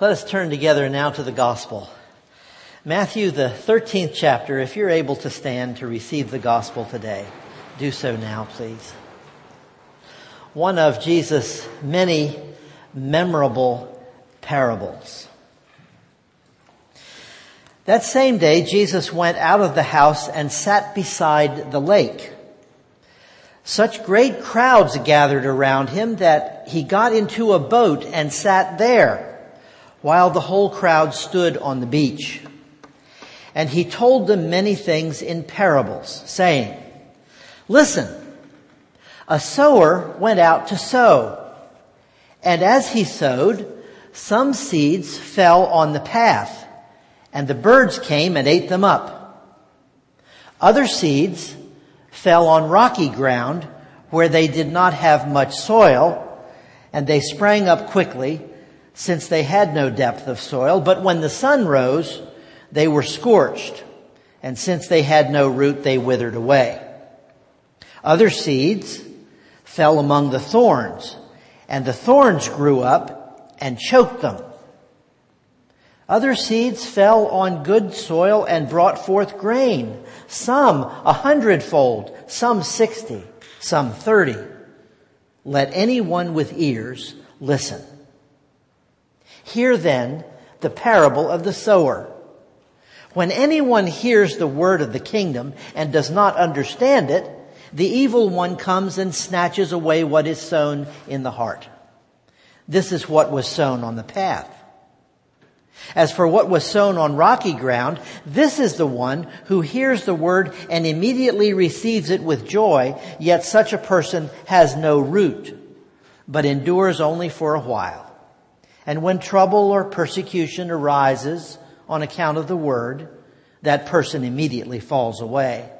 Let us turn together now to the gospel. Matthew, the 13th chapter, if you're able to stand to receive the gospel today, do so now, please. One of Jesus' many memorable parables. That same day, Jesus went out of the house and sat beside the lake. Such great crowds gathered around him that he got into a boat and sat there while the whole crowd stood on the beach. And he told them many things in parables, saying, Listen, a sower went out to sow. And as he sowed, some seeds fell on the path, and the birds came and ate them up. Other seeds fell on rocky ground where they did not have much soil, and they sprang up quickly since they had no depth of soil, but when the sun rose, they were scorched, and since they had no root, they withered away. Other seeds fell among the thorns, and the thorns grew up and choked them. Other seeds fell on good soil and brought forth grain, some a hundredfold, some sixty, some thirty. Let anyone with ears listen. Hear then the parable of the sower. When anyone hears the word of the kingdom and does not understand it, the evil one comes and snatches away what is sown in the heart. This is what was sown on the path. As for what was sown on rocky ground, this is the one who hears the word and immediately receives it with joy, yet such a person has no root, but endures only for a while. And when trouble or persecution arises on account of the word, that person immediately falls away.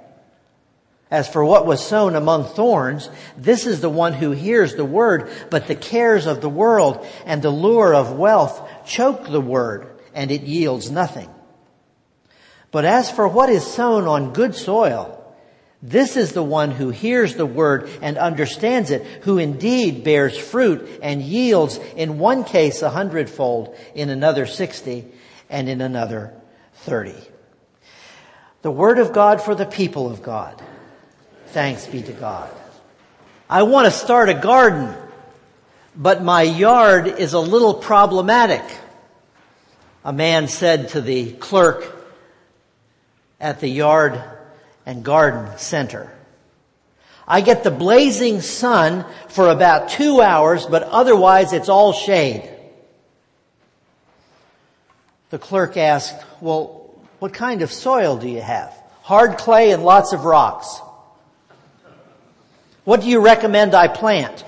As for what was sown among thorns, this is the one who hears the word, but the cares of the world and the lure of wealth choke the word, and it yields nothing. But as for what is sown on good soil, this is the one who hears the word and understands it, who indeed bears fruit and yields in one case a hundredfold, in another sixty, and in another thirty. The word of God for the people of God. Thanks be to God. I want to start a garden, but my yard is a little problematic. A man said to the clerk at the yard and Garden Center. I get the blazing sun for about two hours, but otherwise it's all shade. The clerk asked, well, what kind of soil do you have? Hard clay and lots of rocks. What do you recommend I plant?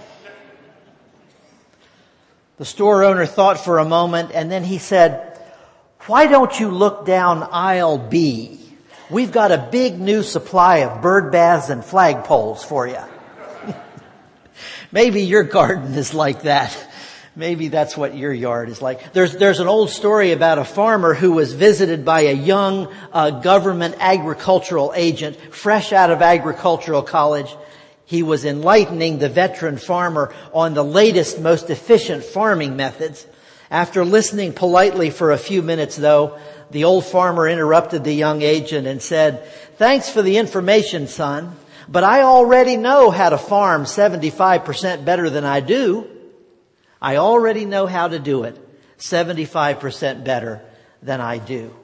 The store owner thought for a moment and then he said, why don't you look down aisle B? We've got a big new supply of bird baths and flagpoles for you. Maybe your garden is like that. Maybe that's what your yard is like. There's, there's an old story about a farmer who was visited by a young uh, government agricultural agent fresh out of agricultural college. He was enlightening the veteran farmer on the latest, most efficient farming methods. After listening politely for a few minutes though, the old farmer interrupted the young agent and said, thanks for the information, son, but I already know how to farm 75% better than I do. I already know how to do it 75% better than I do.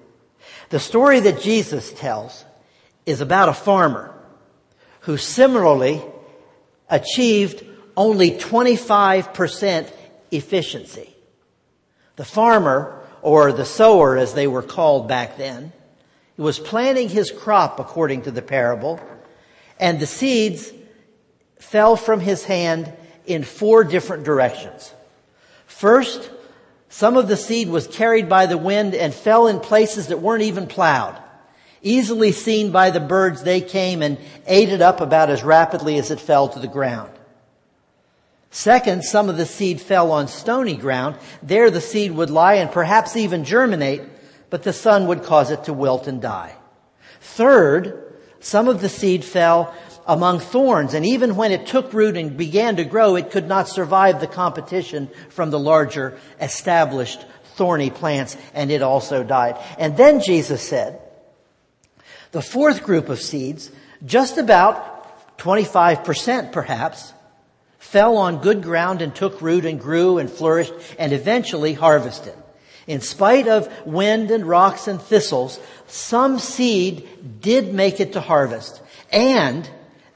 The story that Jesus tells is about a farmer who similarly achieved only 25% efficiency. The farmer or the sower as they were called back then. He was planting his crop according to the parable, and the seeds fell from his hand in four different directions. First, some of the seed was carried by the wind and fell in places that weren't even plowed. Easily seen by the birds, they came and ate it up about as rapidly as it fell to the ground. Second, some of the seed fell on stony ground. There the seed would lie and perhaps even germinate, but the sun would cause it to wilt and die. Third, some of the seed fell among thorns, and even when it took root and began to grow, it could not survive the competition from the larger established thorny plants and it also died. And then Jesus said, the fourth group of seeds, just about 25% perhaps, fell on good ground and took root and grew and flourished and eventually harvested. In spite of wind and rocks and thistles, some seed did make it to harvest. And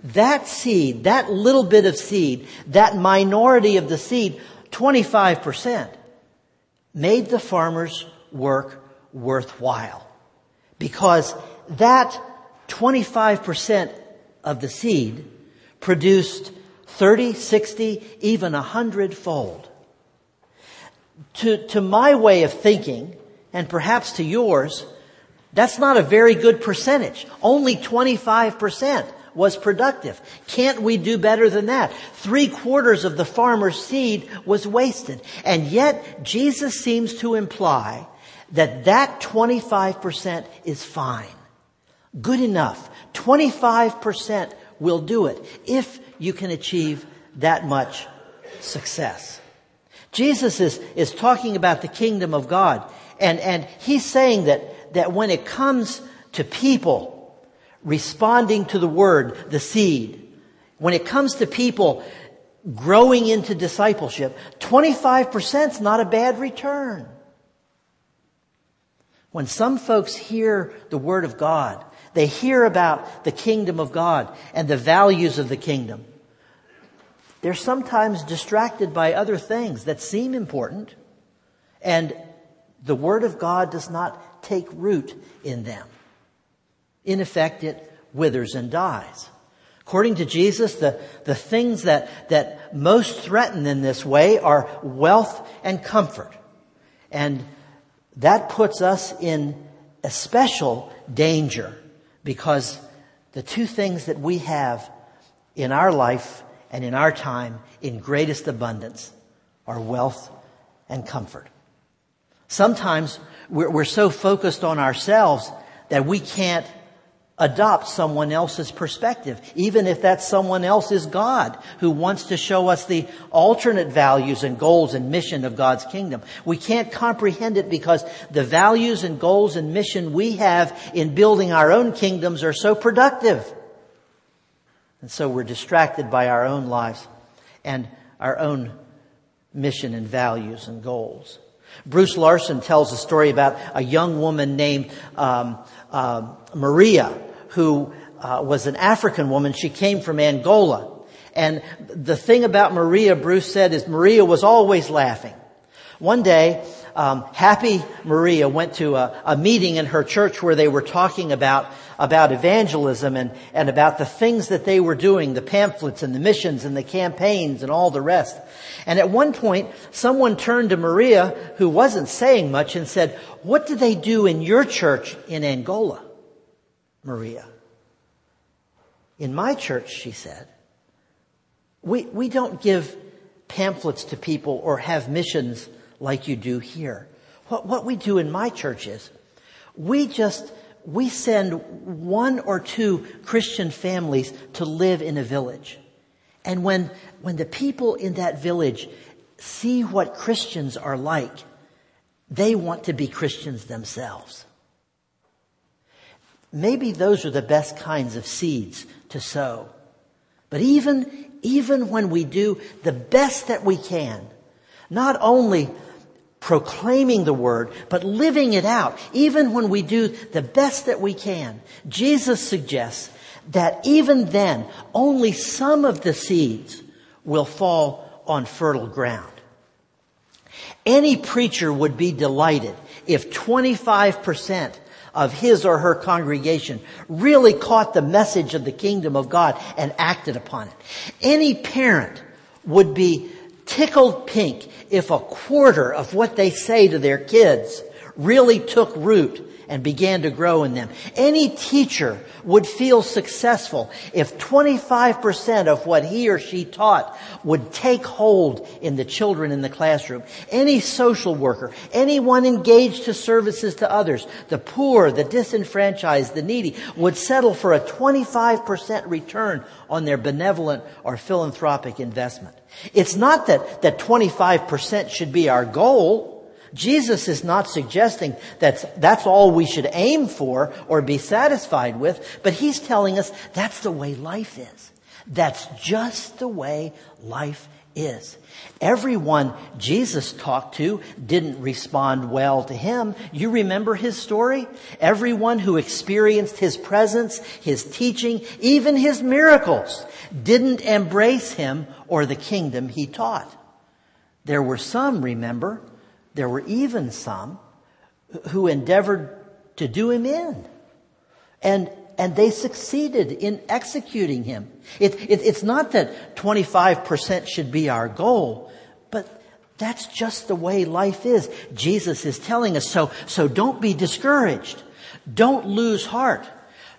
that seed, that little bit of seed, that minority of the seed, 25%, made the farmer's work worthwhile. Because that 25% of the seed produced 30, 60, even a hundredfold. To, to my way of thinking, and perhaps to yours, that's not a very good percentage. Only 25% was productive. Can't we do better than that? Three quarters of the farmer's seed was wasted. And yet, Jesus seems to imply that that 25% is fine. Good enough. 25% will do it if you can achieve that much success. Jesus is, is talking about the kingdom of God and, and he's saying that, that when it comes to people responding to the word, the seed, when it comes to people growing into discipleship, 25% is not a bad return. When some folks hear the word of God they hear about the kingdom of God and the values of the kingdom. They're sometimes distracted by other things that seem important and the word of God does not take root in them. In effect, it withers and dies. According to Jesus, the, the things that, that most threaten in this way are wealth and comfort. And that puts us in especial danger because the two things that we have in our life and in our time in greatest abundance are wealth and comfort. Sometimes we're, so focused on ourselves that we can't adopt someone else's perspective, even if that someone else is God who wants to show us the alternate values and goals and mission of God's kingdom. We can't comprehend it because the values and goals and mission we have in building our own kingdoms are so productive. And so we're distracted by our own lives and our own mission and values and goals. Bruce Larson tells a story about a young woman named um, uh, Maria who uh, was an African woman. She came from Angola. And the thing about Maria, Bruce said, is Maria was always laughing. One day, um, happy Maria went to a, a, meeting in her church where they were talking about about evangelism and and about the things that they were doing, the pamphlets and the missions and the campaigns and all the rest. And at one point, someone turned to Maria, who wasn't saying much, and said, "What do they do in your church in Angola?" Maria. In my church, she said, we, we don't give pamphlets to people or have missions like you do here. What, what we do in my church is we just, we send one or two Christian families to live in a village. And when, when the people in that village see what Christians are like, they want to be Christians themselves. Maybe those are the best kinds of seeds to sow. But even, even when we do the best that we can, not only proclaiming the word, but living it out, even when we do the best that we can, Jesus suggests that even then, only some of the seeds will fall on fertile ground. Any preacher would be delighted if 25% of his or her congregation really caught the message of the kingdom of God and acted upon it. Any parent would be tickled pink if a quarter of what they say to their kids really took root and began to grow in them. Any teacher would feel successful if 25% of what he or she taught would take hold in the children in the classroom. Any social worker, anyone engaged to services to others, the poor, the disenfranchised, the needy, would settle for a 25% return on their benevolent or philanthropic investment. It's not that, that 25% should be our goal. Jesus is not suggesting that that's all we should aim for or be satisfied with, but he's telling us that's the way life is. That's just the way life is. Everyone Jesus talked to didn't respond well to him. You remember his story? Everyone who experienced his presence, his teaching, even his miracles didn't embrace him or the kingdom he taught. There were some, remember, there were even some who endeavored to do him in. And, and they succeeded in executing him. It, it, it's not that 25% should be our goal, but that's just the way life is. Jesus is telling us so, so don't be discouraged. Don't lose heart.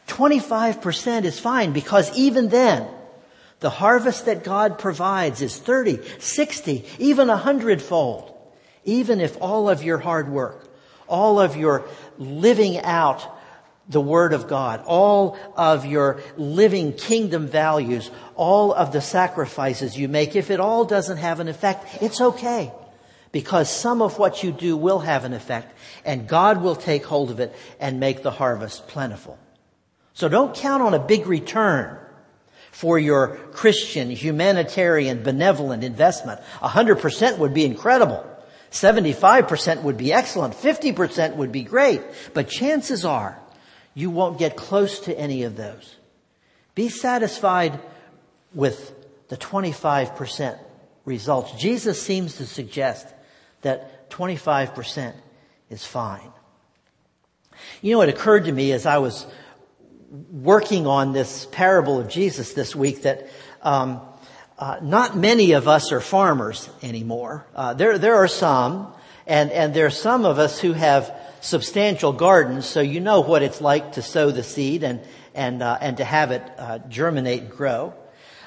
25% is fine because even then, the harvest that God provides is 30, 60, even a hundredfold. Even if all of your hard work, all of your living out the Word of God, all of your living kingdom values, all of the sacrifices you make, if it all doesn't have an effect, it's okay. Because some of what you do will have an effect, and God will take hold of it and make the harvest plentiful. So don't count on a big return for your Christian, humanitarian, benevolent investment. A 100% would be incredible. 75% would be excellent. 50% would be great. But chances are you won't get close to any of those. Be satisfied with the 25% results. Jesus seems to suggest that 25% is fine. You know, it occurred to me as I was working on this parable of Jesus this week that um, uh, not many of us are farmers anymore. Uh, there, there are some, and and there are some of us who have substantial gardens, so you know what it's like to sow the seed and and uh, and to have it uh, germinate and grow.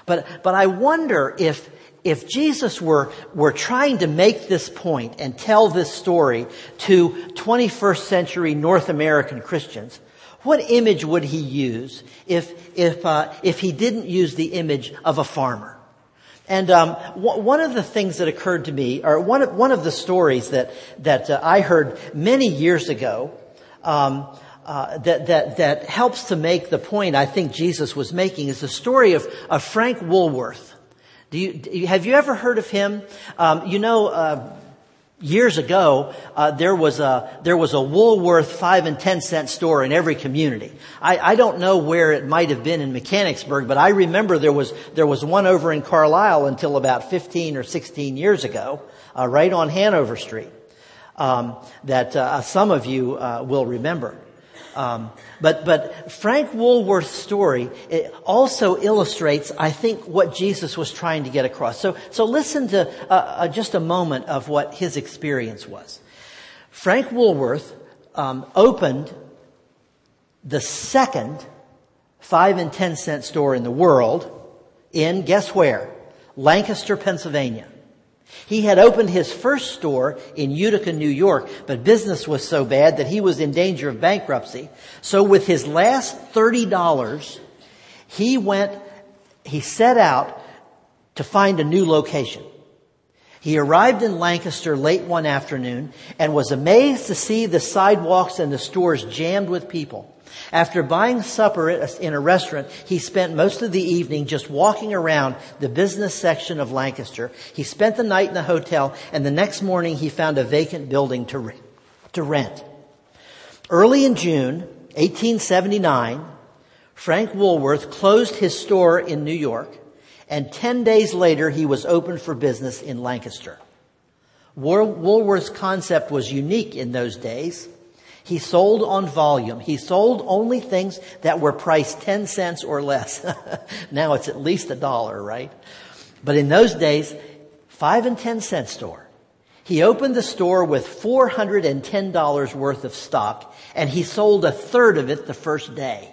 But but I wonder if if Jesus were were trying to make this point and tell this story to 21st century North American Christians, what image would he use if if uh, if he didn't use the image of a farmer? And um, w- one of the things that occurred to me, or one of, one of the stories that that uh, I heard many years ago, um, uh, that that that helps to make the point I think Jesus was making, is the story of of Frank Woolworth. Do you, have you ever heard of him? Um, you know. Uh, Years ago, uh, there was a there was a Woolworth five and ten cent store in every community. I, I don't know where it might have been in Mechanicsburg, but I remember there was there was one over in Carlisle until about fifteen or sixteen years ago, uh, right on Hanover Street, um, that uh, some of you uh, will remember. Um, but but Frank Woolworth's story also illustrates, I think, what Jesus was trying to get across. So so listen to uh, uh, just a moment of what his experience was. Frank Woolworth um, opened the second five and ten cent store in the world in guess where? Lancaster, Pennsylvania. He had opened his first store in Utica, New York, but business was so bad that he was in danger of bankruptcy. So with his last $30, he went, he set out to find a new location. He arrived in Lancaster late one afternoon and was amazed to see the sidewalks and the stores jammed with people. After buying supper in a restaurant, he spent most of the evening just walking around the business section of Lancaster. He spent the night in the hotel and the next morning he found a vacant building to, re- to rent. Early in June 1879, Frank Woolworth closed his store in New York and 10 days later he was opened for business in Lancaster. Woolworth's concept was unique in those days. He sold on volume. He sold only things that were priced 10 cents or less. now it's at least a dollar, right? But in those days, five and 10 cent store. He opened the store with $410 worth of stock and he sold a third of it the first day.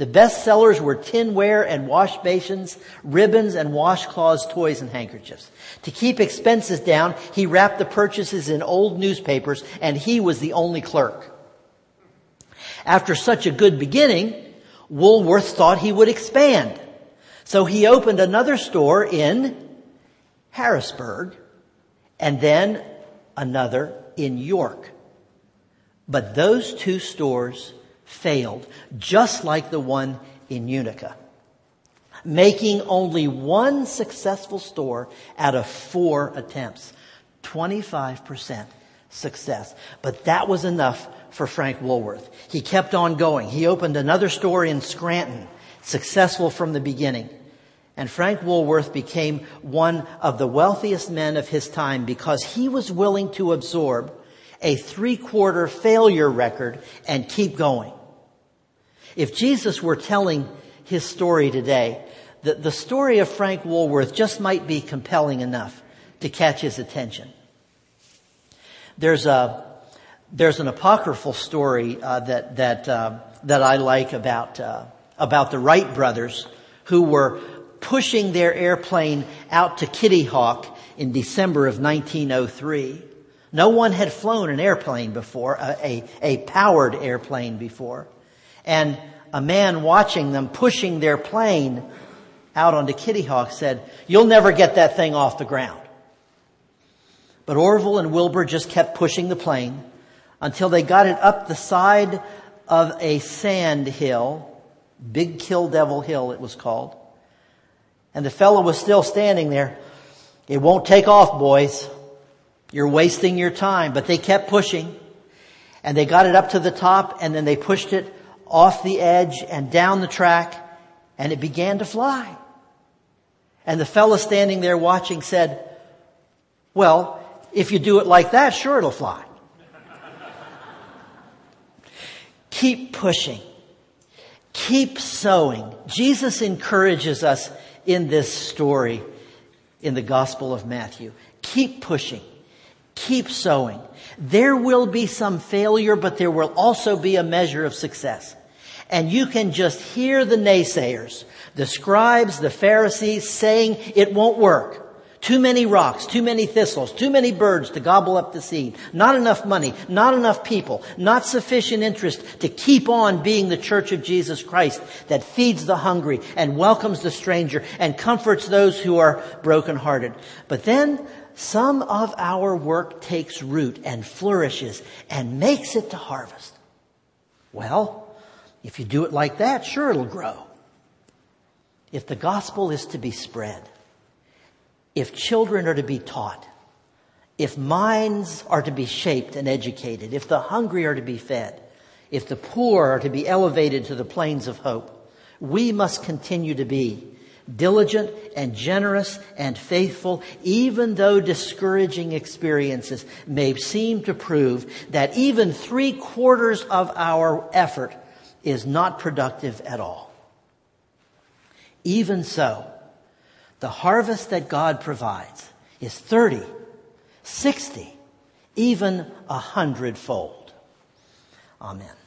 The best sellers were tinware and wash basins, ribbons and washcloths, toys and handkerchiefs. To keep expenses down, he wrapped the purchases in old newspapers and he was the only clerk. After such a good beginning, Woolworth thought he would expand. So he opened another store in Harrisburg and then another in York. But those two stores failed, just like the one in Utica, making only one successful store out of four attempts. 25% success. But that was enough for Frank Woolworth. He kept on going. He opened another store in Scranton, successful from the beginning. And Frank Woolworth became one of the wealthiest men of his time because he was willing to absorb a three quarter failure record and keep going. If Jesus were telling his story today, the, the story of Frank Woolworth just might be compelling enough to catch his attention. There's a, there's an apocryphal story uh, that, that, uh, that I like about, uh, about the Wright brothers who were pushing their airplane out to Kitty Hawk in December of 1903. No one had flown an airplane before, a, a, a powered airplane before. And a man watching them pushing their plane out onto Kitty Hawk said, you'll never get that thing off the ground. But Orville and Wilbur just kept pushing the plane until they got it up the side of a sand hill, Big Kill Devil Hill it was called. And the fellow was still standing there. It won't take off, boys. You're wasting your time. But they kept pushing. And they got it up to the top and then they pushed it off the edge and down the track and it began to fly. And the fellow standing there watching said, well, if you do it like that, sure it'll fly. Keep pushing. Keep sowing. Jesus encourages us in this story in the Gospel of Matthew. Keep pushing. Keep sowing. There will be some failure, but there will also be a measure of success. And you can just hear the naysayers, the scribes, the Pharisees saying it won't work. Too many rocks, too many thistles, too many birds to gobble up the seed, not enough money, not enough people, not sufficient interest to keep on being the church of Jesus Christ that feeds the hungry and welcomes the stranger and comforts those who are brokenhearted. But then some of our work takes root and flourishes and makes it to harvest. Well, if you do it like that, sure it'll grow. If the gospel is to be spread, if children are to be taught, if minds are to be shaped and educated, if the hungry are to be fed, if the poor are to be elevated to the planes of hope, we must continue to be diligent and generous and faithful, even though discouraging experiences may seem to prove that even three quarters of our effort is not productive at all. Even so, the harvest that God provides is 30, 60, even a hundredfold. Amen.